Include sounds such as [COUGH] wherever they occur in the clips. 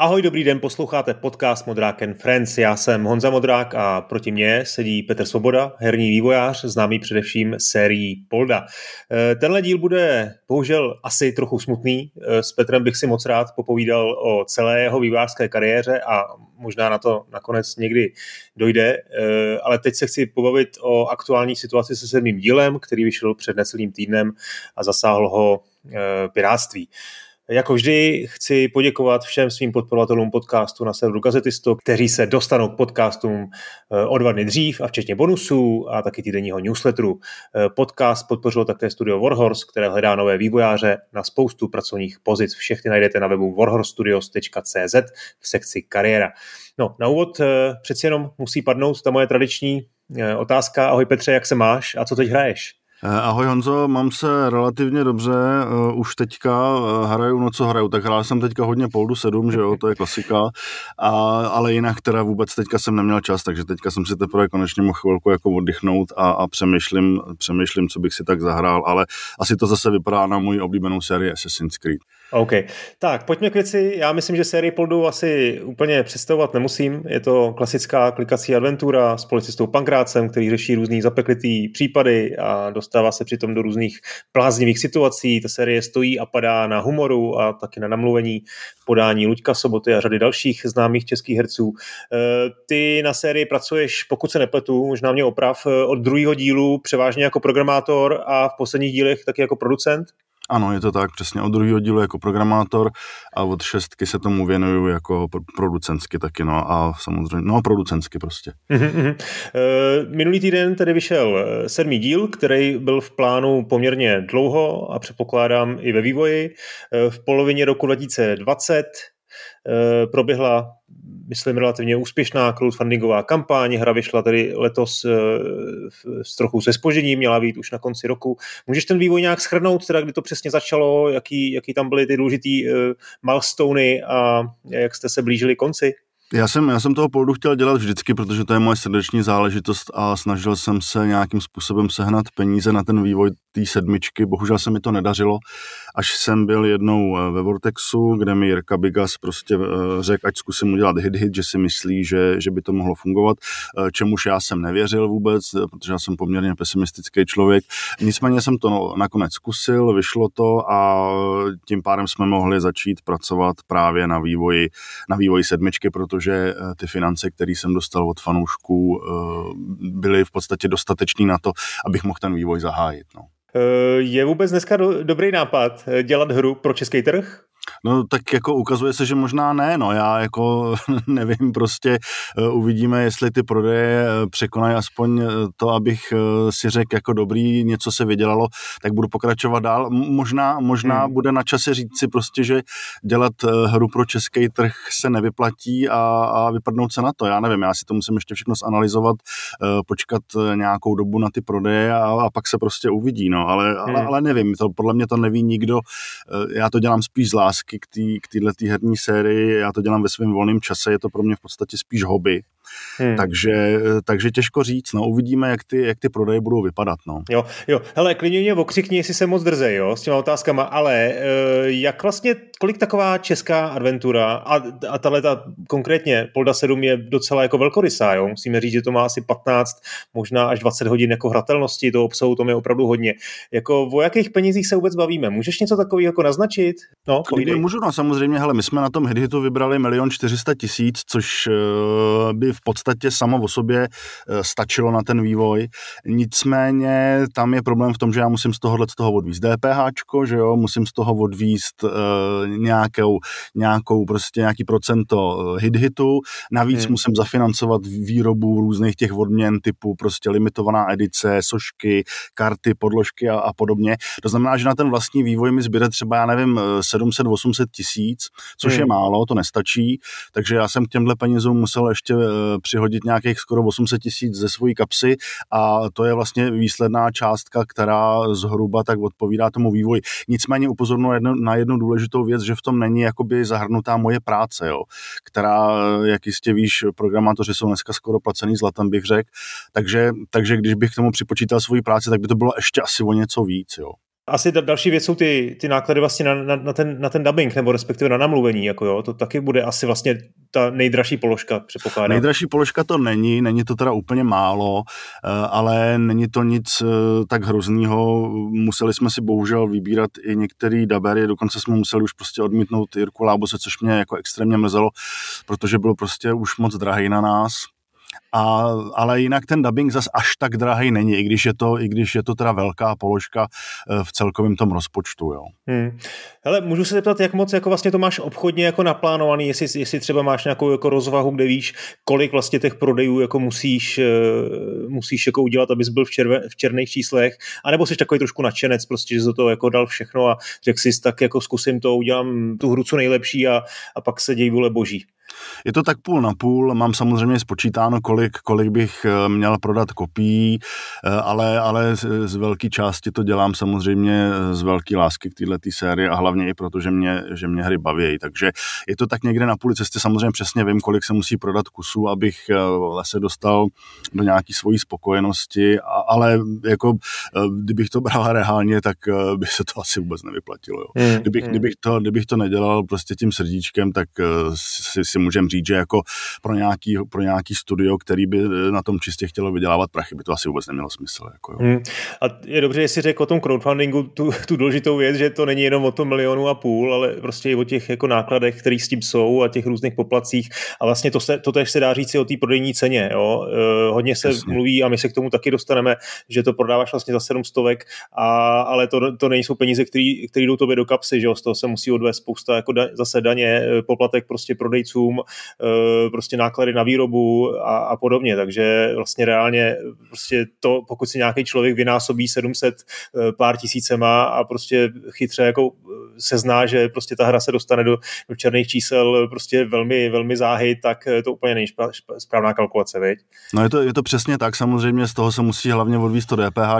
Ahoj, dobrý den, posloucháte podcast Modrák and Friends. Já jsem Honza Modrák a proti mně sedí Petr Svoboda, herní vývojář, známý především sérií Polda. Eh, tenhle díl bude bohužel asi trochu smutný. Eh, s Petrem bych si moc rád popovídal o celé jeho vývojářské kariéře a možná na to nakonec někdy dojde, eh, ale teď se chci pobavit o aktuální situaci se sedmým dílem, který vyšel před necelým týdnem a zasáhl ho piráctví. Jako vždy chci poděkovat všem svým podporovatelům podcastu na serveru Gazetisto, kteří se dostanou k podcastům eh, o dva dny dřív a včetně bonusů a taky týdenního newsletteru. Eh, podcast podpořilo také studio Warhorse, které hledá nové vývojáře na spoustu pracovních pozic. Všechny najdete na webu warhorstudios.cz v sekci kariéra. No, na úvod eh, přeci jenom musí padnout ta moje tradiční otázka. Ahoj Petře, jak se máš a co teď hraješ? Eh, ahoj Honzo, mám se relativně dobře, uh, už teďka uh, hraju, no co hraju, tak hrál jsem teďka hodně Poldu 7, že jo, to je klasika, a, ale jinak teda vůbec teďka jsem neměl čas, takže teďka jsem si teprve konečně mohl chvilku jako oddychnout a, a přemýšlím, přemýšlím, co bych si tak zahrál, ale asi to zase vypadá na můj oblíbenou sérii Assassin's Creed. OK. Tak, pojďme k věci. Já myslím, že sérii Poldu asi úplně představovat nemusím. Je to klasická klikací adventura s policistou Pankrácem, který řeší různý zapeklitý případy a dostává se přitom do různých bláznivých situací. Ta série stojí a padá na humoru a taky na namluvení podání Luďka Soboty a řady dalších známých českých herců. E, ty na sérii pracuješ, pokud se nepletu, možná mě oprav, od druhého dílu převážně jako programátor a v posledních dílech taky jako producent. Ano, je to tak, přesně od druhého dílu jako programátor a od šestky se tomu věnuju jako producentsky taky, no a samozřejmě, no producentsky prostě. Uh-huh. Minulý týden tedy vyšel eh, sedmý díl, který byl v plánu poměrně dlouho a předpokládám i ve vývoji. Eh, v polovině roku 2020 proběhla myslím, relativně úspěšná crowdfundingová kampaň. Hra vyšla tedy letos eh, s trochu se spožením, měla být už na konci roku. Můžeš ten vývoj nějak schrnout, teda kdy to přesně začalo, jaký, jaký tam byly ty důležitý uh, milestony a jak jste se blížili konci? Já jsem, já jsem toho poldu chtěl dělat vždycky, protože to je moje srdeční záležitost a snažil jsem se nějakým způsobem sehnat peníze na ten vývoj té sedmičky. Bohužel se mi to nedařilo, až jsem byl jednou eh, ve Vortexu, kde mi Jirka Bigas prostě eh, řekl, ať zkusím udělat hit-hit, že si myslí, že, že by to mohlo fungovat, eh, čemuž já jsem nevěřil vůbec, protože já jsem poměrně pesimistický člověk. Nicméně jsem to no, nakonec zkusil, vyšlo to a tím pádem jsme mohli začít pracovat právě na vývoji, na vývoji sedmičky, protože ty finance, které jsem dostal od fanoušků, byly v podstatě dostatečné na to, abych mohl ten vývoj zahájit. No. Eh, je vůbec dneska do, dobrý nápad eh, dělat hru pro český trh? No tak jako ukazuje se, že možná ne, no já jako [LAUGHS] nevím, prostě uh, uvidíme, jestli ty prodeje uh, překonají aspoň uh, to, abych si řekl jako dobrý, něco se vydělalo, tak budu pokračovat dál. Možná, možná hmm. bude na čase říct si prostě, že dělat hru pro český trh se nevyplatí a, a vypadnout se na to, já nevím, já si to musím ještě všechno zanalizovat, počkat nějakou dobu na ty prodeje a, a pak se prostě uvidí, no, ale, hmm. ale, ale nevím, to podle mě to neví nikdo, já to dělám spíš z lásky, lásky k této k herní sérii. Já to dělám ve svém volném čase, je to pro mě v podstatě spíš hobby. Hmm. Takže, takže těžko říct, no uvidíme, jak ty, jak ty prodeje budou vypadat, no. Jo, jo, hele, klidně mě okřikni, jestli jsem moc drzej, jo, s těma otázkama, ale uh, jak vlastně, kolik taková česká adventura a, a tahle ta konkrétně Polda 7 je docela jako velkorysá, jo, musíme říct, že to má asi 15, možná až 20 hodin jako hratelnosti, to obsahu, to je opravdu hodně. Jako o jakých penězích se vůbec bavíme? Můžeš něco takového jako naznačit? No, Klidně můžu, no samozřejmě, hele, my jsme na tom Hidhitu vybrali milion 400 tisíc, což uh, by v v podstatě samo o sobě eh, stačilo na ten vývoj. Nicméně tam je problém v tom, že já musím z tohohle z toho odvíst DPH, že jo, musím z toho odvíst uh, nějakou, nějakou prostě nějaký procento eh, hit hitu, navíc hmm. musím zafinancovat výrobu různých těch odměn typu prostě limitovaná edice, sošky, karty, podložky a, a podobně. To znamená, že na ten vlastní vývoj mi zbyde třeba, já nevím, 700-800 tisíc, což hmm. je málo, to nestačí, takže já jsem k těmhle penězům musel ještě přihodit nějakých skoro 800 tisíc ze svojí kapsy a to je vlastně výsledná částka, která zhruba tak odpovídá tomu vývoji. Nicméně jedno, na jednu důležitou věc, že v tom není jakoby zahrnutá moje práce, jo, která, jak jistě víš, programátoři jsou dneska skoro placený zlatem, bych řekl, takže, takže když bych k tomu připočítal svoji práci, tak by to bylo ještě asi o něco víc, jo. Asi další věc jsou ty, ty náklady vlastně na, na, na, ten, na ten dubbing, nebo respektive na namluvení, jako jo, to taky bude asi vlastně ta nejdražší položka, předpokládám. Nejdražší položka to není, není to teda úplně málo, eh, ale není to nic eh, tak hroznýho. Museli jsme si bohužel vybírat i některý dabery, dokonce jsme museli už prostě odmítnout Jirku Lábose, což mě jako extrémně mrzelo, protože byl prostě už moc drahý na nás. A, ale jinak ten dubbing zas až tak drahý není, i když je to, i když je to teda velká položka eh, v celkovém tom rozpočtu. Jo. Hmm. Hele, můžu se zeptat, jak moc jako vlastně to máš obchodně jako naplánovaný, jestli, jestli třeba máš nějakou jako rozvahu, kde víš, kolik vlastně těch prodejů jako musíš, eh, musíš jako udělat, abys byl v, červe, v černých číslech, anebo jsi takový trošku nadšenec, prostě, že za to jako dal všechno a řekl si tak jako zkusím to, udělám tu hru co nejlepší a, a pak se děj vůle boží. Je to tak půl na půl, mám samozřejmě spočítáno, kolik, kolik bych eh, měl prodat kopií, eh, ale, ale z, velké části to dělám samozřejmě eh, z velké lásky k této sérii a hlavně i proto, že mě, že mě hry baví. Takže je to tak někde na půli cesty, samozřejmě přesně vím, kolik se musí prodat kusů, abych se dostal do nějaké svojí spokojenosti, ale jako kdybych to bral reálně, tak by se to asi vůbec nevyplatilo. Jo. Hmm, kdybych, hmm. kdybych, to, kdybych to nedělal prostě tím srdíčkem, tak si, si můžeme říct, že jako pro nějaký, pro nějaký studio, který by eh, na tom čistě chtělo vydělávat prachy, by to asi vůbec nemělo smysl. Jako, jo. Hmm. A je dobře, jestli řekl o tom crowdfundingu tu, tu důležitou věc, že to není jenom o tom milionu a půl, ale prostě i o těch jako nákladech, které s tím jsou a těch různých poplacích. A vlastně to, se, to tež se dá říct i o té prodejní ceně. Jo. E, hodně se Jasně. mluví a my se k tomu taky dostaneme, že to prodáváš vlastně za 700, a, ale to, to nejsou peníze, které jdou tobě do kapsy, že jo. z toho se musí odvést spousta jako da, zase daně, eh, poplatek prostě prodejcům, Eh, prostě náklady na výrobu a, a podobně, takže vlastně reálně prostě to, pokud si nějaký člověk vynásobí 700 eh, pár tisícema a prostě chytře jako eh, se zná, že prostě ta hra se dostane do, do černých čísel prostě velmi, velmi záhy, tak to úplně není správná kalkulace, viď? No je to, je to přesně tak, samozřejmě z toho se musí hlavně odvíst to DPH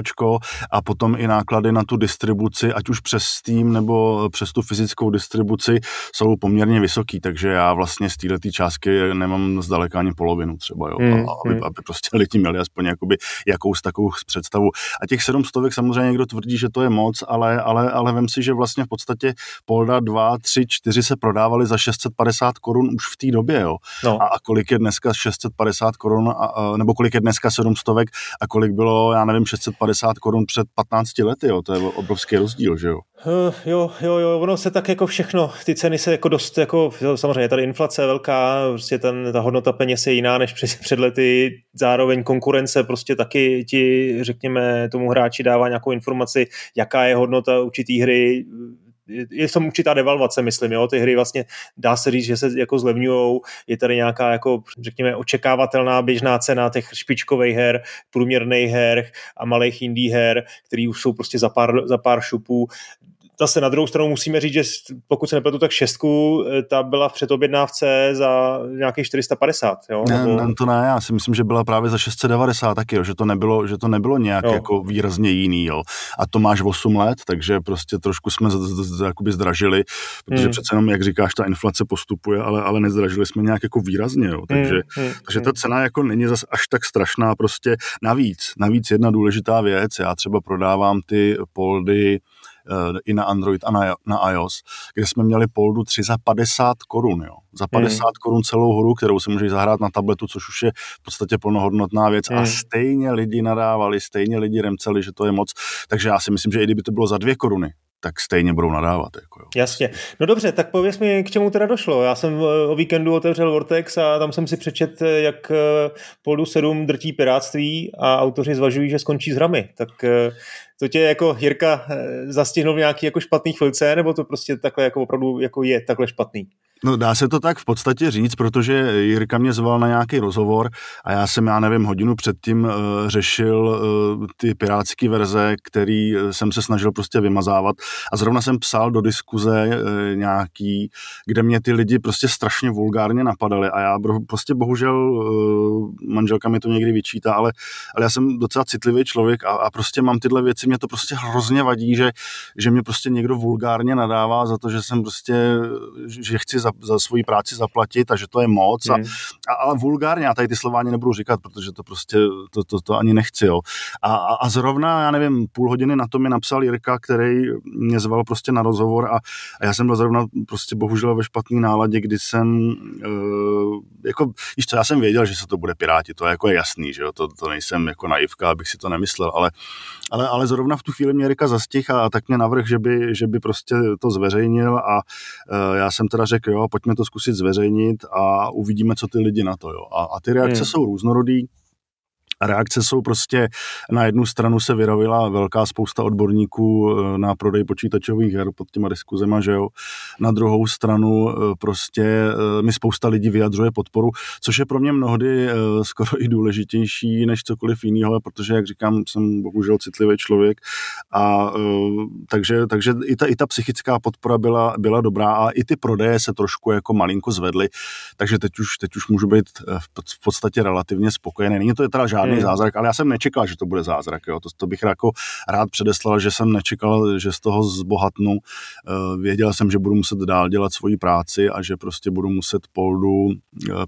a potom i náklady na tu distribuci, ať už přes Steam nebo přes tu fyzickou distribuci jsou poměrně vysoký, takže já vlastně z této částky nemám zdaleka ani polovinu třeba, jo, mm, aby, mm. aby prostě lidi měli aspoň jakoby jakous takovou představu. A těch sedm stovek samozřejmě někdo tvrdí, že to je moc, ale, ale, ale vem si, že vlastně v podstatě Polda 2, 3, 4 se prodávali za 650 korun už v té době, jo. No. A, a kolik je dneska 650 korun, a, a, nebo kolik je dneska 700 a kolik bylo, já nevím, 650 korun před 15 lety, jo, to je obrovský rozdíl, že jo. Uh, jo, jo, jo, ono se tak jako všechno, ty ceny se jako dost, jako samozřejmě tady inflace je velká, prostě ten, ta hodnota peněz je jiná než před, před lety, zároveň konkurence prostě taky ti, řekněme, tomu hráči dává nějakou informaci, jaká je hodnota určitý hry, je v tom určitá devalvace, myslím, jo, ty hry vlastně dá se říct, že se jako zlevňujou, je tady nějaká jako, řekněme, očekávatelná běžná cena těch špičkových her, průměrných her a malých indie her, který už jsou prostě za pár, za pár šupů Zase na druhou stranu musíme říct, že pokud se nepletu, tak šestku, eh, ta byla v předobjednávce za nějakých 450, jo? Ne, Nebo... ne, to ne, já si myslím, že byla právě za 690 taky, jo? Že, to nebylo, že to nebylo nějak jo. jako výrazně jiný, jo. A to máš 8 let, takže prostě trošku jsme z, z, z, jakoby zdražili, protože hmm. přece jenom, jak říkáš, ta inflace postupuje, ale, ale nezdražili jsme nějak jako výrazně, jo. Takže, hmm. Hmm. takže ta cena jako není zas až tak strašná, prostě navíc, navíc jedna důležitá věc, já třeba prodávám ty poldy i na Android a na, na iOS, kde jsme měli Poldu 3 za 50 korun, jo. Za 50 hmm. korun celou hru, kterou si můžeš zahrát na tabletu, což už je v podstatě plnohodnotná věc hmm. a stejně lidi nadávali, stejně lidi remceli, že to je moc, takže já si myslím, že i kdyby to bylo za dvě koruny, tak stejně budou nadávat. Jako jo. Jasně. No dobře, tak pověs mi, k čemu teda došlo. Já jsem eh, o víkendu otevřel Vortex a tam jsem si přečet, eh, jak Poldu 7 drtí piráctví a autoři zvažují, že skončí s hrami. Tak to tě jako Jirka eh, zastihnul v nějaký jako špatný chvilce, nebo to prostě takhle jako opravdu jako je takhle špatný? No dá se to tak v podstatě říct, protože Jirka mě zval na nějaký rozhovor a já jsem, já nevím, hodinu předtím uh, řešil uh, ty pirátské verze, který jsem se snažil prostě vymazávat. A zrovna jsem psal do diskuze uh, nějaký, kde mě ty lidi prostě strašně vulgárně napadali. A já prostě bohužel, uh, manželka mi to někdy vyčítá, ale, ale já jsem docela citlivý člověk a, a prostě mám tyhle věci, mě to prostě hrozně vadí, že, že mě prostě někdo vulgárně nadává za to, že jsem prostě, že chci za, za svoji práci zaplatit a že to je moc. Hmm. A, a, ale vulgárně, já tady ty slova ani nebudu říkat, protože to prostě, to, to, to ani nechci. Jo. A, a, a zrovna, já nevím, půl hodiny na to mi napsal Jirka, který mě zval prostě na rozhovor a, a já jsem byl zrovna prostě bohužel ve špatné náladě, kdy jsem, uh, jako, víš co, já jsem věděl, že se to bude Piráti, to je jako je jasný, že jo, to, to nejsem jako naivka, abych si to nemyslel, ale, ale, ale zrovna v tu chvíli mě Jirka zastih a, a tak mě navrh, že by, že by prostě to zveřejnil a uh, já jsem teda řekl, jo, pojďme to zkusit zveřejnit a uvidíme, co ty lidi na to, jo. A, a ty reakce hmm. jsou různorodý, reakce jsou prostě, na jednu stranu se vyrovila velká spousta odborníků eh, na prodej počítačových her pod těma diskuzema, že jo. Na druhou stranu eh, prostě eh, mi spousta lidí vyjadřuje podporu, což je pro mě mnohdy skoro i důležitější než cokoliv jiného, protože, jak říkám, jsem bohužel citlivý člověk a takže, takže i ta, i ta psychická podpora byla, byla dobrá a i ty prodeje se trošku jako malinko zvedly, takže teď už, teď už můžu být v podstatě relativně spokojený. Není to je teda žádný žádný hmm. zázrak, ale já jsem nečekal, že to bude zázrak. Jo. To, to bych jako rád předeslal, že jsem nečekal, že z toho zbohatnu. Uh, věděl jsem, že budu muset dál dělat svoji práci a že prostě budu muset poldu uh,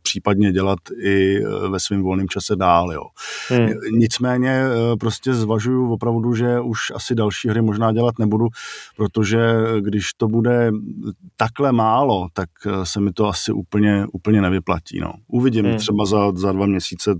případně dělat i uh, ve svém volném čase dál. Jo. Hmm. Nicméně prostě zvažuju opravdu, že už asi další hry možná dělat nebudu, protože když to bude takhle málo, tak se mi to asi úplně, úplně nevyplatí. No. Uvidím hmm. třeba za, za dva měsíce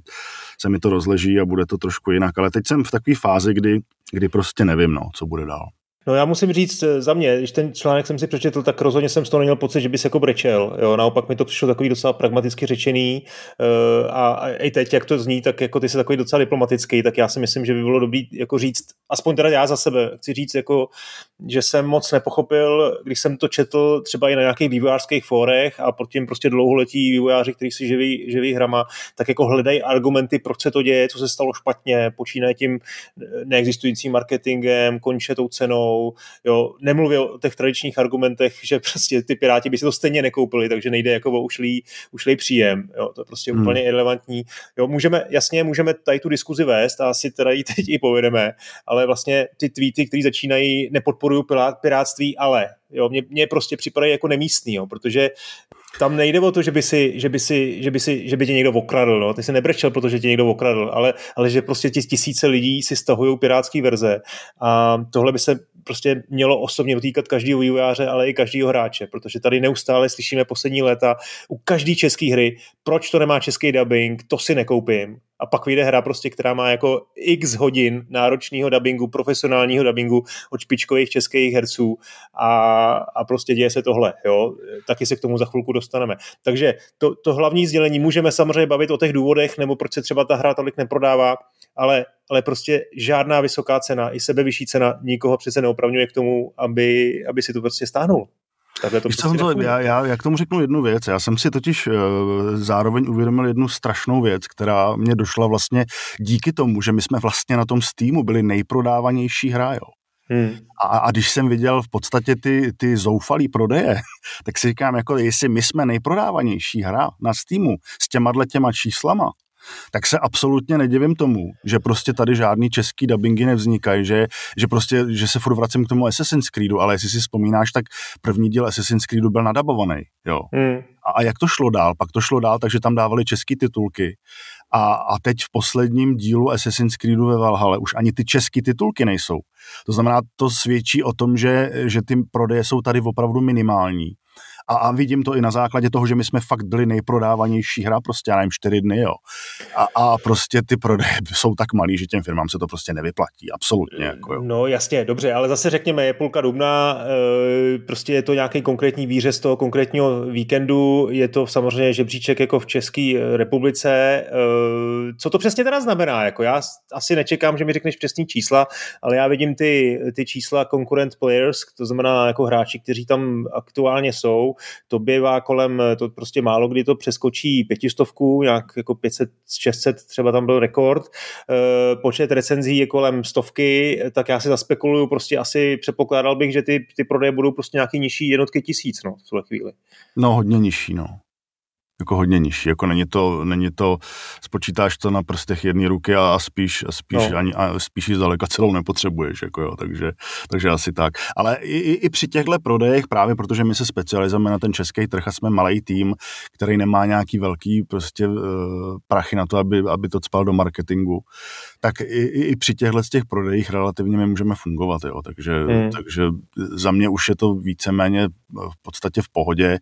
se mi to rozleží a bude to trošku jinak. Ale teď jsem v takové fázi, kdy, kdy prostě nevím, no, co bude dál. No já musím říct eh, za mě, když ten článek jsem si přečetl, tak rozhodně jsem z toho neměl pocit, že bys jako brečel. Jo, naopak mi to přišlo takový docela pragmaticky řečený uh, a, a i teď, jak to zní, tak jako ty jsi takový docela diplomatický, tak já si myslím, že by bylo dobrý jako říct, aspoň teda já za sebe, chci říct, jako, že jsem moc nepochopil, když jsem to četl třeba i na nějakých vývojářských fórech a pod tím prostě dlouholetí vývojáři, kteří si živí, živí hrama, tak jako hledají argumenty, proč se to děje, co se stalo špatně, počínaje tím neexistujícím marketingem, konče tou cenou, stranou, jo, nemluvě o těch tradičních argumentech, že prostě ty piráti by si to stejně nekoupili, takže nejde jako o ušlý, ušlý příjem, jo, to je prostě hmm. úplně irrelevantní. Jo, můžeme, jasně, můžeme tady tu diskuzi vést a asi teda ji teď i povedeme, ale vlastně ty tweety, které začínají, nepodporují pirátství, ale Jo, mě, mě prostě připadají jako nemístný, jo, protože tam nejde o to, že by, si, že by, si, že by, si, že by tě někdo okradl. No. Ty se nebrečel, protože tě někdo okradl, ale, ale že prostě ti tisíce lidí si stahují pirátský verze. A tohle by se prostě mělo osobně dotýkat každého vývojáře, ale i každého hráče, protože tady neustále slyšíme poslední léta u každé české hry, proč to nemá český dubbing, to si nekoupím a pak vyjde hra prostě, která má jako x hodin náročného dubbingu, profesionálního dubbingu od špičkových českých herců a, a prostě děje se tohle, jo, taky se k tomu za chvilku dostaneme. Takže to, to hlavní sdělení, můžeme samozřejmě bavit o těch důvodech, nebo proč se třeba ta hra tolik neprodává, ale, ale prostě žádná vysoká cena, i sebevyšší cena nikoho přece neopravňuje k tomu, aby, aby si to prostě stáhnul. Takhle to prostě já, já, já k tomu řeknu jednu věc. Já jsem si totiž uh, zároveň uvědomil jednu strašnou věc, která mě došla vlastně díky tomu, že my jsme vlastně na tom Steamu byli nejprodávanější hra, jo. Hmm. A, a když jsem viděl v podstatě ty, ty zoufalý prodeje, [LAUGHS] tak si říkám, jako jestli my jsme nejprodávanější hra na Steamu s těma těma číslama, tak se absolutně nedivím tomu, že prostě tady žádný český dubbingy nevznikají, že, že prostě, že se furt vracím k tomu Assassin's Creedu, ale jestli si vzpomínáš, tak první díl Assassin's Creedu byl nadabovaný, jo. Hmm. A, a jak to šlo dál? Pak to šlo dál, takže tam dávali české titulky a, a teď v posledním dílu Assassin's Creedu ve Valhalle už ani ty české titulky nejsou. To znamená, to svědčí o tom, že, že ty prodeje jsou tady opravdu minimální a, a vidím to i na základě toho, že my jsme fakt byli nejprodávanější hra, prostě já nevím, čtyři dny, jo. A, a prostě ty prodeje [LAUGHS] jsou tak malý, že těm firmám se to prostě nevyplatí, absolutně. Jako, jo. No jasně, dobře, ale zase řekněme, je půlka dubna, e, prostě je to nějaký konkrétní výřez toho konkrétního víkendu, je to samozřejmě žebříček jako v České republice. E, co to přesně teda znamená? Jako já asi nečekám, že mi řekneš přesný čísla, ale já vidím ty, ty čísla concurrent players, to znamená jako hráči, kteří tam aktuálně jsou, to bývá kolem, to prostě málo kdy to přeskočí pětistovku, nějak jako 500, 600 třeba tam byl rekord, eh, počet recenzí je kolem stovky, tak já si zaspekuluju, prostě asi předpokládal bych, že ty, ty prodeje budou prostě nějaký nižší jednotky tisíc, no, v tuhle chvíli. No, hodně nižší, no. Jako hodně nižší, jako není to, není to, spočítáš to na prstech jedné ruky a, spíš, spíš no. ani, a spíš ji zdaleka celou nepotřebuješ, jako jo, takže, takže asi tak. Ale i, i, i při těchto prodejech, právě protože my se specializujeme na ten český trh a jsme malý tým, který nemá nějaký velký prostě uh, prachy na to, aby, aby to spal do marketingu, tak i, i, i při těchto těch prodejích relativně my můžeme fungovat, jo, takže, hmm. takže za mě už je to víceméně v podstatě v pohodě.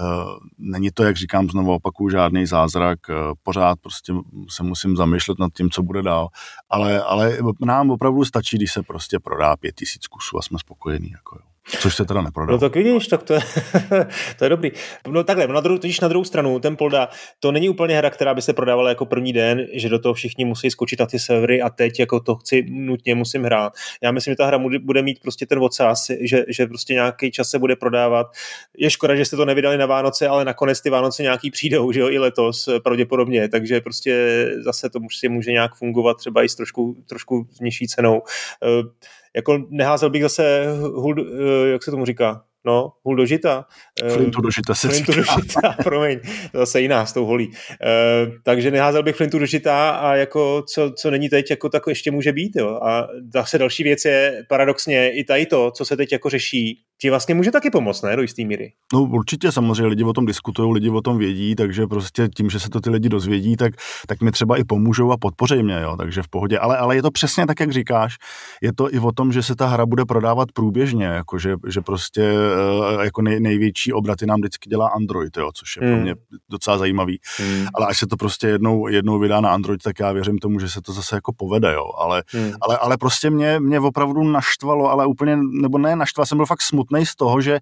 Uh, není to, jak říkám, znovu opakuju, žádný zázrak, uh, pořád prostě se musím zamýšlet nad tím, co bude dál, ale, ale nám opravdu stačí, když se prostě prodá pět tisíc kusů a jsme spokojení. Jako jo. Což se teda neprodalo. No tak vidíš, tak to je, [LAUGHS] to je dobrý. No takhle, na druhou, na druhou stranu, ten Polda, to není úplně hra, která by se prodávala jako první den, že do toho všichni musí skočit na ty servery a teď jako to chci nutně musím hrát. Já myslím, že ta hra bude mít prostě ten odsaz, že, že prostě nějaký čas se bude prodávat. Je škoda, že jste to nevydali na Vánoce, ale nakonec ty Vánoce nějaký přijdou, že jo, i letos pravděpodobně, takže prostě zase to může nějak fungovat třeba i s trošku, trošku nižší cenou. Jako neházel bych zase hul, eh, jak se tomu říká, no, hul do žita. Eh, Flintu do žita se Flintu říká. do žita, [LAUGHS] promiň, zase jiná s tou holí. E, takže neházel bych Flintu do žita a jako co, co není teď, jako tak ještě může být, jo. A zase další věc je paradoxně i tady to, co se teď jako řeší, ti vlastně může taky pomoct, ne, do jistý míry. No určitě samozřejmě, lidi o tom diskutují, lidi o tom vědí, takže prostě tím, že se to ty lidi dozvědí, tak, tak mi třeba i pomůžou a podpoří mě, jo, takže v pohodě. Ale, ale je to přesně tak, jak říkáš, je to i o tom, že se ta hra bude prodávat průběžně, jako že, že prostě eh, jako nej, největší obraty nám vždycky dělá Android, jo, což je hmm. pro mě docela zajímavý. Hmm. Ale až se to prostě jednou, jednou vydá na Android, tak já věřím tomu, že se to zase jako povede, jo. Ale, hmm. ale, ale prostě mě, mě opravdu naštvalo, ale úplně, nebo ne naštval, jsem byl fakt smutný smutný z toho, že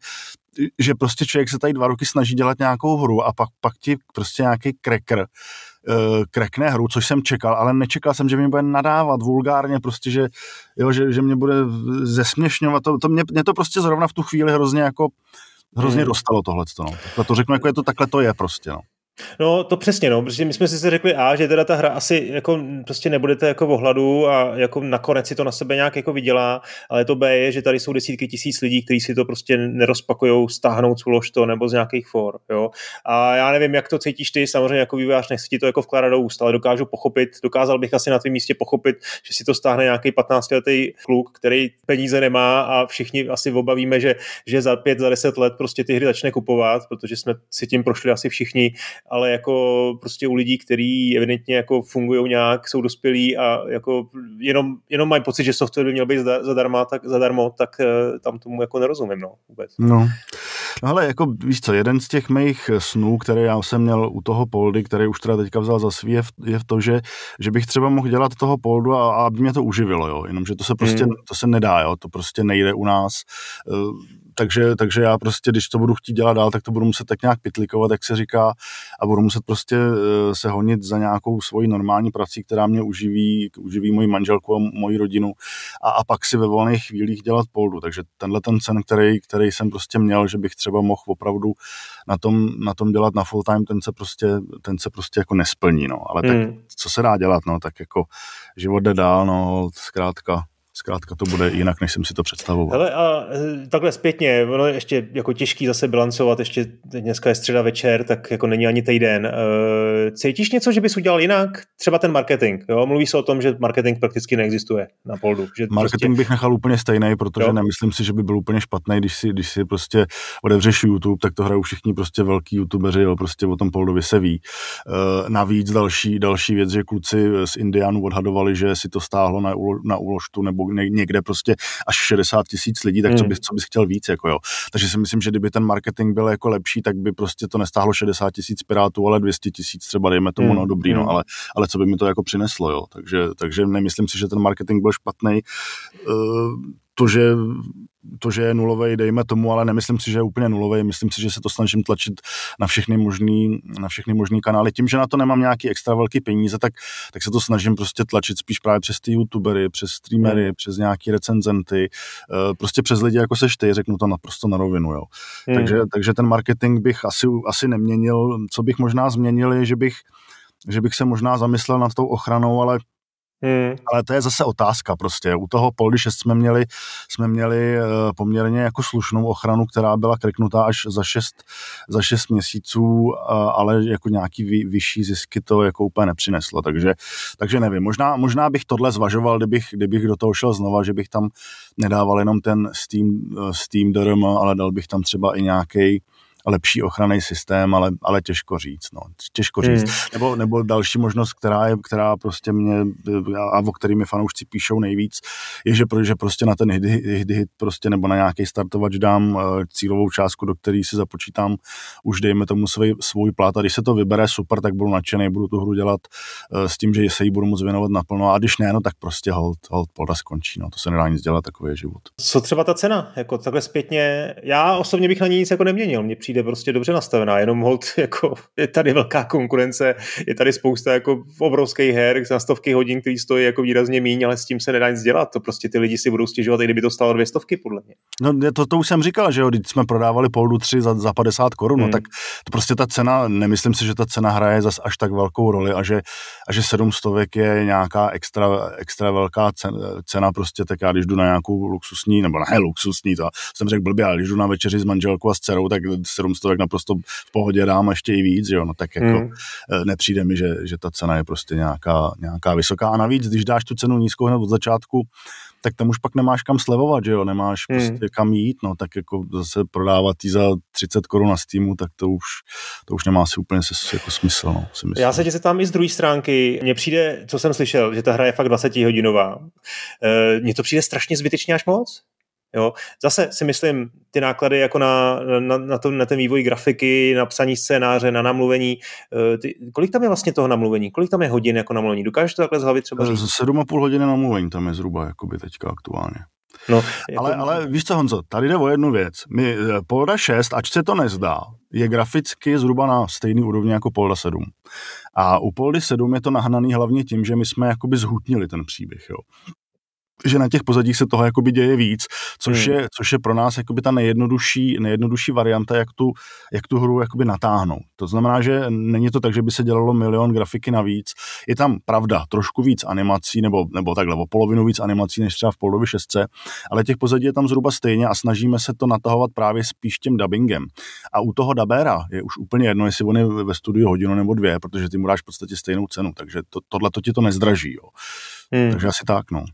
že prostě člověk se tady dva roky snaží dělat nějakou hru a pak, pak ti prostě nějaký cracker uh, krekne hru, což jsem čekal, ale nečekal jsem, že mě bude nadávat vulgárně, prostě, že, jo, že, že mě bude zesměšňovat. To, to mě, mě, to prostě zrovna v tu chvíli hrozně jako hrozně hmm. dostalo tohle. No. Takhle to řeknu, jako je to, takhle to je prostě. No. No, to přesně, no, protože my jsme si řekli A, že teda ta hra asi jako prostě nebudete jako v ohladu a jako nakonec si to na sebe nějak jako vydělá, ale to B je, že tady jsou desítky tisíc lidí, kteří si to prostě nerozpakujou, stáhnout z to nebo z nějakých for, jo. A já nevím, jak to cítíš ty, samozřejmě jako vývojář, nechci ti to jako vkládat do úst, ale dokážu pochopit, dokázal bych asi na tvém místě pochopit, že si to stáhne nějaký 15-letý kluk, který peníze nemá a všichni asi obavíme, že, že za pět, za deset let prostě ty hry začne kupovat, protože jsme si tím prošli asi všichni ale jako prostě u lidí, kteří evidentně jako fungují nějak, jsou dospělí a jako jenom, jenom mají pocit, že software by měl být zadarmo, tak, zadarmo, tak eh, tam tomu jako nerozumím, no, vůbec. No. No ale jako víš co, jeden z těch mých snů, které já jsem měl u toho Poldy, který už teda teďka vzal za svý, je v, je v to, že, že bych třeba mohl dělat toho Poldu a, a aby mě to uživilo, jo. Jenomže to se prostě, hmm. to se nedá, jo. To prostě nejde u nás. Takže, takže já prostě, když to budu chtít dělat dál, tak to budu muset tak nějak pitlikovat, jak se říká, a budu muset prostě eh, se honit za nějakou svoji normální prací, která mě uživí, uživí moji manželku a moji rodinu a, a pak si ve volných chvílích dělat poldu. Takže tenhle ten cen, který, který jsem prostě měl, že bych třeba mohl opravdu na tom, na tom dělat na full time, ten se prostě, ten se prostě jako nesplní, no. Ale tak hmm. co se dá dělat, no, tak jako život jde dál, no, zkrátka zkrátka to bude jinak, než jsem si to představoval. Hele, a e, takhle zpětně, ono je ještě jako těžký zase bilancovat, ještě dneska je středa večer, tak jako není ani týden. E, cítíš něco, že bys udělal jinak? Třeba ten marketing, jo? Mluví se o tom, že marketing prakticky neexistuje na poldu. Že marketing prostě... bych nechal úplně stejný, protože jo? nemyslím si, že by byl úplně špatný, když si, když si prostě odevřeš YouTube, tak to hrajou všichni prostě velký youtubeři, jo? prostě o tom poldovi se ví. E, navíc další, další věc, že kluci z Indianu odhadovali, že si to stáhlo na, na úložtu nebo někde prostě až 60 tisíc lidí, tak co, hmm. bys, co bys chtěl víc, jako jo. Takže si myslím, že kdyby ten marketing byl jako lepší, tak by prostě to nestáhlo 60 tisíc pirátů, ale 200 tisíc třeba, dejme tomu, no dobrý, no, hmm. ale, ale co by mi to jako přineslo, jo. Takže, takže nemyslím si, že ten marketing byl špatný. Uh, to, že to, že je nulový, dejme tomu, ale nemyslím si, že je úplně nulový. Myslím si, že se to snažím tlačit na všechny možný, na všechny možný kanály. Tím, že na to nemám nějaký extra velký peníze, tak, tak se to snažím prostě tlačit spíš právě přes ty youtubery, přes streamery, hmm. přes nějaký recenzenty, eh, prostě přes lidi jako seš ty, řeknu to naprosto na rovinu. Jo. Hmm. Takže, takže ten marketing bych asi, asi neměnil. Co bych možná změnil, je, že bych, že bych se možná zamyslel nad tou ochranou, ale Hmm. Ale to je zase otázka prostě. U toho Poldy 6 jsme měli, jsme měli eh, poměrně jako slušnou ochranu, která byla kriknutá až za 6, za 6 měsíců, ale jako nějaký vy, vyšší zisky to jako úplně nepřineslo. Takže, takže nevím, možná, možná bych tohle zvažoval, kdybych, kdybych do toho šel znova, že bych tam nedával jenom ten Steam, eh, Steam DRM, ale dal bych tam třeba i nějaký lepší ochranný systém, ale, ale těžko říct. No. Těžko říct. Hmm. Nebo, nebo další možnost, která je, která prostě mě, a o kterými fanoušci píšou nejvíc, je, že, že prostě na ten hit, hit, hit prostě nebo na nějaký startovač dám eh, cílovou částku, do které si započítám už dejme tomu svůj, svůj plat a když se to vybere super, tak budu nadšený, budu tu hru dělat uh, s tím, že se jí budu moc věnovat naplno a když ne, no tak prostě hold, hold polda skončí, no to se nedá nic dělat, takový je život. Co třeba ta cena, jako takhle zpětně, já osobně bych na ní nic jako neměnil, mně přijde prostě dobře nastavená, jenom hold, [LAUGHS] jako je tady velká konkurence, je tady spousta jako obrovských her za stovky hodin, který stojí jako výrazně míň, ale s tím se nedá nic dělat, to prostě ty lidi si budou stěžovat, i kdyby to stalo dvě stovky, podle mě. No to, to už jsem říkal, že jo, když jsme prodávali Poldu 3 za, za 50 korun, no, hmm. no, tak to prostě ta cena, nemyslím si, že ta cena hraje zas až tak velkou roli a že, a že 700 je nějaká extra, extra velká cena, cena prostě, tak já když jdu na nějakou luxusní, nebo ne luxusní, to jsem řekl blbě, ale když jdu na večeři s manželkou a s dcerou, tak 700 naprosto v pohodě dám ještě i víc, jo, no tak jako. Eh, nepřijde mi, že, že ta cena je prostě nějaká, nějaká vysoká a navíc, když dáš tu cenu nízkou hned od začátku, tak tam už pak nemáš kam slevovat, že jo, nemáš hmm. prostě kam jít, no, tak jako zase prodávat jí za 30 korun na Steamu, tak to už, to už nemá asi úplně se, jako smysl, no, si myslím. Já se tě tam i z druhé stránky, mně přijde, co jsem slyšel, že ta hra je fakt 20 hodinová. E, mně to přijde strašně zbytečně až moc. Jo. Zase si myslím, ty náklady jako na, na, na, to, na ten vývoj grafiky, na psaní scénáře, na namluvení, eh, ty, kolik tam je vlastně toho namluvení? Kolik tam je hodin jako namluvení? Dokážeš to takhle z hlavy třeba říct? 7,5 hodiny namluvení tam je zhruba jakoby teďka aktuálně. No, jako... ale, ale víš co, Honzo, tady jde o jednu věc. My, eh, Polda 6, ač se to nezdá, je graficky zhruba na stejný úrovni jako Polda 7. A u Poldy 7 je to nahnaný hlavně tím, že my jsme jakoby zhutnili ten příběh. Jo že na těch pozadích se toho jakoby děje víc, což, hmm. je, což je pro nás jakoby ta nejjednodušší, nejjednodušší varianta, jak tu, jak tu hru jakoby natáhnout. To znamená, že není to tak, že by se dělalo milion grafiky navíc. Je tam pravda trošku víc animací, nebo, nebo takhle o polovinu víc animací než třeba v Polovi 6, ale těch pozadí je tam zhruba stejně a snažíme se to natahovat právě spíš tím dubbingem. A u toho dabéra je už úplně jedno, jestli on je ve studiu hodinu nebo dvě, protože ty mu dáš v podstatě stejnou cenu, takže to, tohle to ti to nezdraží. Jo. Hmm. Takže asi tak, no.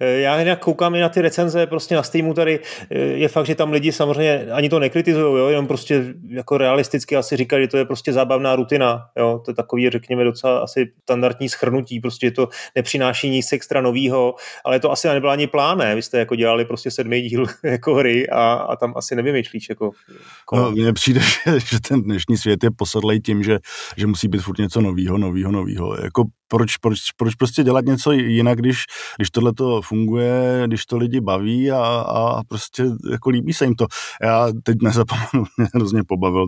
Eh, já jinak koukám i na ty recenze prostě na Steamu tady, eh, je fakt, že tam lidi samozřejmě ani to nekritizují, jo, jenom prostě jako realisticky asi říkají, že to je prostě zábavná rutina, jo, to je takový, řekněme, docela asi standardní schrnutí, prostě to nepřináší nic extra novýho, ale to asi nebylo ani pláne, vy jste jako dělali prostě sedmý díl [LAUGHS] jako hry a, a tam asi nevymýšlíš jako, jako... No, mně přijde, [LAUGHS] že, že ten dnešní svět je posadlej tím, že, že musí být furt něco novýho, novýho, novýho. Jako proč, proč, proč prostě dělat něco jinak, když, když tohle to funguje, když to lidi baví a, a prostě jako líbí se jim to. Já teď nezapomenu, [LAUGHS] mě hrozně pobavil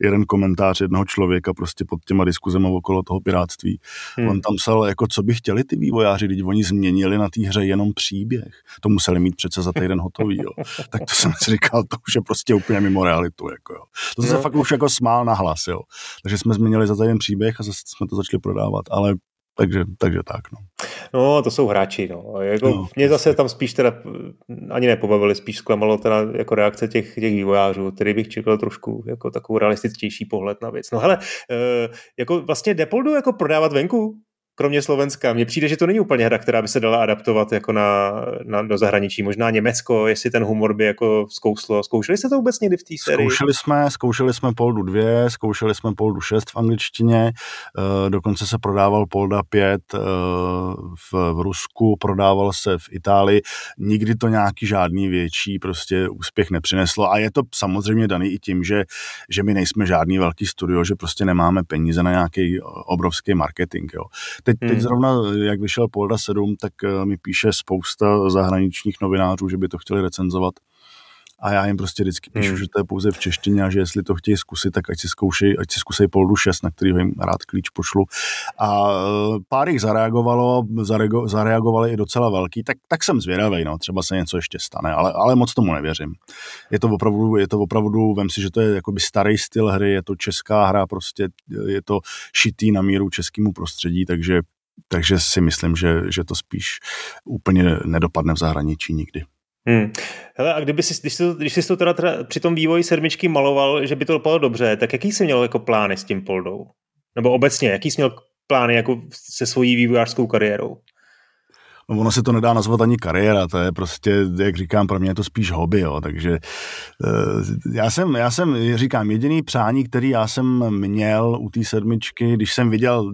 jeden komentář jednoho člověka prostě pod těma diskuzemi okolo toho pirátství. Hmm. On tam psal, jako co by chtěli ty vývojáři, když oni změnili na té hře jenom příběh. To museli mít přece za týden hotový, jo. [LAUGHS] Tak to jsem si říkal, to už je prostě úplně mimo realitu, jako jo. To se no. fakt už jako smál na hlas, jo. Takže jsme změnili za týden příběh a zase jsme to začali prodávat, ale takže, takže tak, no. No, to jsou hráči, no. Jako no, mě zase tam spíš teda ani nepobavili, spíš zklamalo teda jako reakce těch, těch vývojářů, který bych čekal trošku jako takovou realističtější pohled na věc. No hele, e, jako vlastně Depoldu jako prodávat venku, kromě Slovenska. Mně přijde, že to není úplně hra, která by se dala adaptovat jako na, na, do zahraničí. Možná Německo, jestli ten humor by jako zkouslo. Zkoušeli jste to vůbec někdy v té sérii? Zkoušeli jsme, zkoušeli jsme Poldu 2, zkoušeli jsme Poldu 6 v angličtině, uh, dokonce se prodával Polda 5 uh, eh, v, v Rusku, prodával se v Itálii. Nikdy to nějaký žádný větší prostě úspěch nepřineslo a je to samozřejmě daný i tím, že, že my nejsme žádný velký studio, že prostě nemáme peníze na nějaký obrovský marketing. Jo Teď, hmm. teď zrovna, jak vyšel Polda 7, tak eh, mi píše spousta zahraničních novinářů, že by to chtěli recenzovat. A já jim prostě vždycky píšu, hmm. že to je pouze v češtině a že jestli to chtějí zkusit, tak ať si zkoušej, ať si zkusej Poldu 6, na který jim rád klíč pošlu. A eh, pár jich zareagovalo, zarego, zareagovali i docela velký, tak, tak jsem zvědavý, no, třeba se něco ještě stane, ale, ale moc tomu nevěřím. Je to opravdu, je to opravdu, vem si, že to je jakoby starý styl hry, je to česká hra, prostě je to šitý na míru českému prostředí, takže takže si myslím, že, že to spíš úplně nedopadne v zahraničí nikdy. Hmm. Hele, a kdyby si, když jsi, to, když jsi to teda, teda při tom vývoji sedmičky maloval, že by to dopadlo dobře, tak jaký jsi měl jako plány s tím Poldou? Nebo obecně, jaký jsi měl plány jako se svojí vývojářskou kariérou? No ono se to nedá nazvat ani kariéra, to je prostě, jak říkám, pro mě je to spíš hobby, jo, takže uh, já jsem, já jsem, říkám, jediný přání, který já jsem měl u té sedmičky, když jsem viděl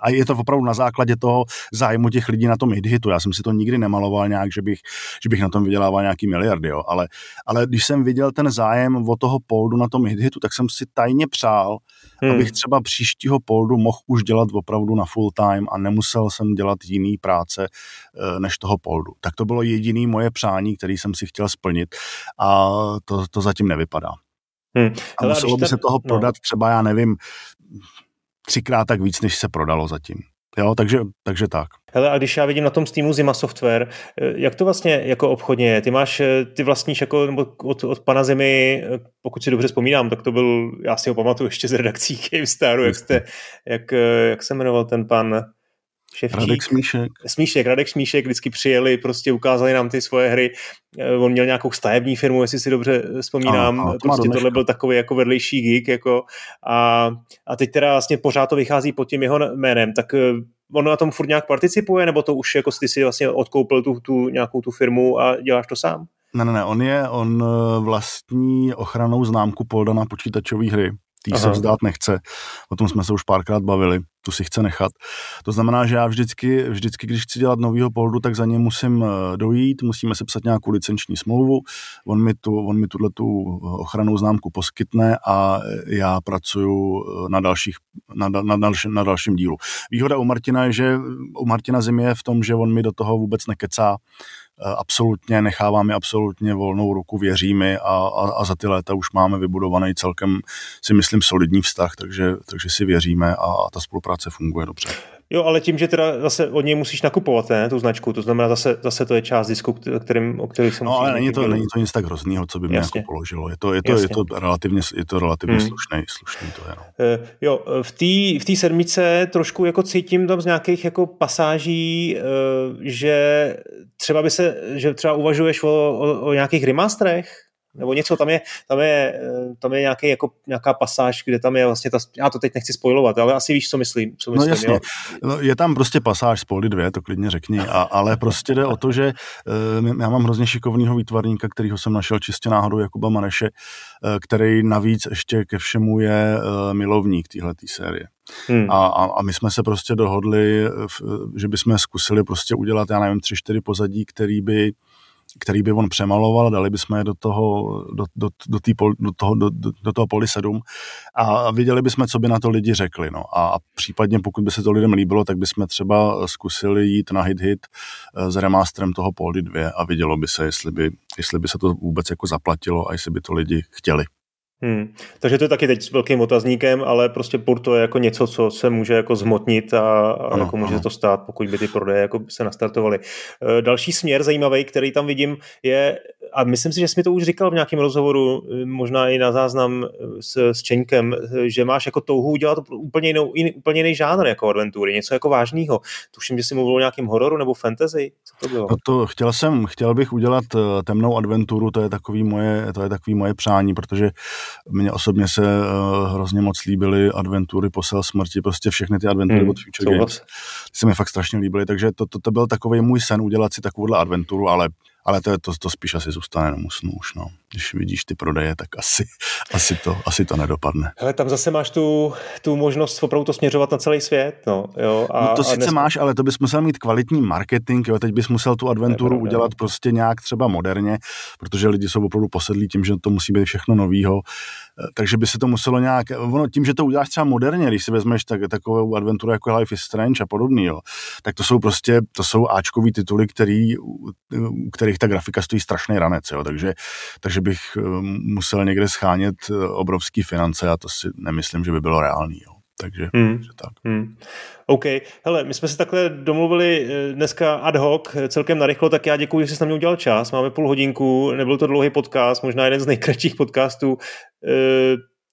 a je to opravdu na základě toho zájmu těch lidí na tom hitu. Já jsem si to nikdy nemaloval nějak, že bych, že bych na tom vydělával nějaký miliardy, jo. Ale, ale když jsem viděl ten zájem o toho poldu na tom hitu, tak jsem si tajně přál, hmm. abych třeba příštího poldu mohl už dělat opravdu na full time a nemusel jsem dělat jiný práce eh, než toho poldu. Tak to bylo jediný moje přání, který jsem si chtěl splnit a to, to zatím nevypadá. Hmm. A muselo by se toho no. prodat no. třeba, já nevím, třikrát tak víc, než se prodalo zatím. Jo, takže, takže tak. Hele, a když já vidím na tom Steamu Zima Software, eh, jak to vlastně jako obchodně je? Ty máš, eh, ty vlastníš jako nebo od, od pana Zimy, eh, pokud si dobře vzpomínám, tak to byl, já si ho pamatuju ještě z redakcí GameStaru, jak, jste, [LAUGHS] jak, jak se jmenoval ten pan, Ševčík. Radek Smíšek. Smíšek, Radek Smíšek vždycky přijeli, prostě ukázali nám ty svoje hry. Eh, on měl nějakou stavební firmu, jestli si dobře vzpomínám. Ano, to prostě tohle byl takový jako vedlejší geek. Jako, a, a teď teda vlastně pořád to vychází pod tím jeho jménem. Tak eh, on na tom furt nějak participuje, nebo to už jako ty si vlastně odkoupil tu, tu nějakou tu firmu a děláš to sám? Ne, ne, ne, on je, on eh, vlastní ochranou známku Polda na počítačové hry tý se vzdát nechce. O tom jsme se už párkrát bavili, tu si chce nechat. To znamená, že já vždycky, vždycky když chci dělat novýho poldu, tak za ně musím eh, dojít, musíme sepsat nějakou licenční smlouvu, on mi, tu, on mi tuhle tu ochranou známku poskytne a já pracuju eh, na, dalších, na, na, další, na dalším dílu. Výhoda u Martina je, že u Martina Zim je v tom, že on mi do toho vůbec nekecá, Eh, absolutně necháváme absolutně volnou ruku, věříme a, a, a za ty léta už máme vybudovaný celkem, si myslím, solidní vztah, takže, takže si věříme a, a ta spolupráce funguje dobře. Jo, ale tím, že teda zase od něj musíš nakupovat, ne, tu značku, to znamená zase, zase to je část disku, kterým, o kterých se No, ale není to, není to nic tak hroznýho, co by mě jako položilo. Je to, je to, je to relativně, je to relativně hmm. slušný, slušný to je. No. Uh, jo, v té v tý sedmice trošku jako cítím tam z nějakých jako pasáží, uh, že třeba by se, že třeba uvažuješ o, o, o nějakých remasterech, nebo něco, tam je, tam je, eh, tam je nějaký, jako, nějaká pasáž, kde tam je vlastně ta, já to teď nechci spojovat, ale asi víš, co myslím. Co no myslím no jasně, jo? No, je tam prostě pasáž Poli 2, to klidně řekni, a, ale prostě jde o to, že uh, já mám hrozně šikovného výtvarníka, kterýho jsem našel čistě náhodou, Jakuba Maneše, uh, který navíc ještě ke všemu je uh, milovník téhleté série. Hmm. A, a, a my jsme se prostě dohodli, že bychom zkusili prostě udělat, já nevím, tři, čtyři pozadí, který by který by on přemaloval, dali bychom je do toho, do, do, do, tý do, toho, do, do toho poli 7 a viděli bychom, co by na to lidi řekli. No. A, případně, pokud by se to lidem líbilo, tak bychom třeba zkusili jít na hit hit eh, s remasterem toho poli 2 a vidělo by se, jestli by, jestli by se to vůbec jako zaplatilo a jestli by to lidi chtěli. Hmm. Takže to je taky teď s velkým otazníkem, ale prostě Porto je jako něco, co se může jako zmotnit a, a ano, jako může ano. to stát, pokud by ty prodeje jako se nastartovaly. E, další směr zajímavý, který tam vidím, je, a myslím si, že jsi mi to už říkal v nějakém rozhovoru, e, možná i na záznam e, s, s Čeňkem, že máš jako touhu udělat úplně, jinou, jiný, úplně jiný žánr jako adventury, něco jako vážného. Tuším, že jsi mluvil o nějakém hororu nebo fantasy. Co to bylo? No to chtěl jsem, chtěl bych udělat temnou adventuru, to je takový moje, to je takový moje přání, protože mně osobně se hrozně moc líbily adventury Posel smrti, prostě všechny ty adventury hmm, od Future Games. Ty se mi fakt strašně líbily, takže to, to, to byl takový můj sen udělat si takovouhle adventuru, ale ale to, to, to spíš asi zůstane jenom usnu už, no. Když vidíš ty prodeje, tak asi, [LAUGHS] asi, to, asi to nedopadne. Hele, tam zase máš tu, tu možnost opravdu to směřovat na celý svět, no. Jo, a, no to a sice dnes... máš, ale to bys musel mít kvalitní marketing, jo. Teď bys musel tu adventuru udělat prostě nějak třeba moderně, protože lidi jsou opravdu posedlí tím, že to musí být všechno novýho takže by se to muselo nějak, ono tím, že to uděláš třeba moderně, když si vezmeš tak, takovou adventuru jako Life is Strange a podobný, jo, tak to jsou prostě, to jsou Ačkový tituly, který, u kterých ta grafika stojí strašný ranec, jo, takže, takže bych eh, musel někde schánět eh, obrovský finance a to si nemyslím, že by bylo reálný, jo. Takže, hmm. takže tak. Hmm. OK. Hele, my jsme se takhle domluvili eh, dneska ad hoc, celkem narychlo, tak já děkuji, že jsi na mě udělal čas. Máme půl hodinku, nebyl to dlouhý podcast, možná jeden z nejkratších podcastů.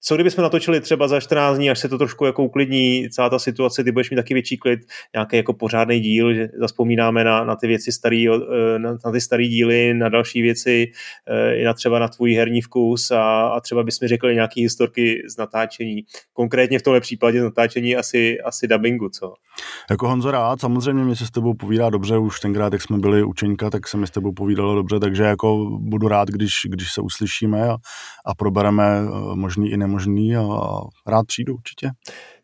Co kdybychom natočili třeba za 14 dní, až se to trošku jako uklidní, celá ta situace, ty budeš mít taky větší klid, nějaký jako pořádný díl, že zaspomínáme na, na ty věci starý, eh, na, na ty staré díly, na další věci, eh, i na třeba na tvůj herní vkus a, a třeba bychom řekli nějaký historky z natáčení. Konkrétně v tomhle případě z natáčení asi, asi dubbingu, co? Jako Honzo rád, samozřejmě mě se s tebou povídá dobře, už tenkrát, jak jsme byli učenka, tak se mi s tebou povídalo dobře, takže jako budu rád, když, když se uslyšíme a, a probereme eh, možný i nemožný a rád přijdu určitě.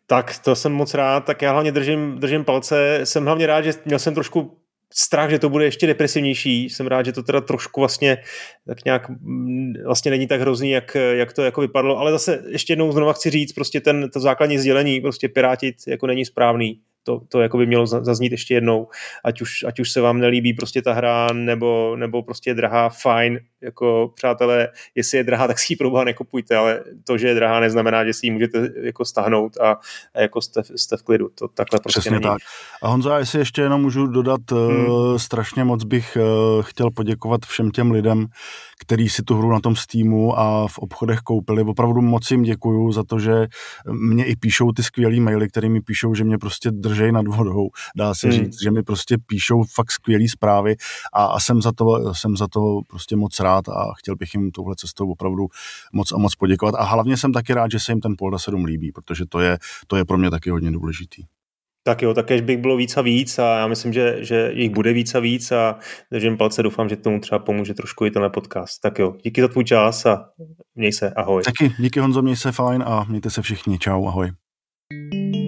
Tak to jsem moc rád, tak já hlavně držím, držím palce, jsem hlavně rád, že měl jsem trošku strach, že to bude ještě depresivnější. Jsem rád, že to teda trošku vlastně tak nějak mm, vlastně není tak hrozný, jak, jak to jako vypadlo, ale zase ještě jednou znova chci říct, prostě ten, to základní sdělení, prostě pirátit jako není správný to, to jako by mělo zaznít ještě jednou, ať už, ať už se vám nelíbí prostě ta hra, nebo, nebo prostě je drahá, fajn, jako přátelé, jestli je drahá, [LAUGHS] tak si ji proboha nekupujte, ale to, že je drahá, neznamená, že si ji můžete jako stáhnout a, a jako jste, jste v klidu, to takhle prostě Přesně není. tak. A Honza, jestli ještě jenom můžu dodat, eh, hmm. strašně moc bych uh, chtěl poděkovat všem těm lidem, který si tu hru na tom Steamu a v obchodech koupili. Opravdu moc jim děkuju za to, že mě i píšou ty skvělý maily, které mi píšou, že mě prostě držej nad vodou, dá se hmm. říct, že mi prostě píšou fakt skvělé zprávy a, a jsem, za to, jsem za to prostě moc rád a chtěl bych jim touhle cestou opravdu moc a moc poděkovat. A hlavně jsem taky rád, že se jim ten Polda 7 líbí, protože to je, to je pro mě taky hodně důležitý. Tak jo, také bych bylo víc a víc a já myslím, že, že jich bude víc a víc a držím palce, doufám, že tomu třeba pomůže trošku i tenhle podcast. Tak jo, díky za tvůj čas a měj se, ahoj. Taky, díky Honzo, měj se fajn a mějte se všichni, čau, ahoj. thank you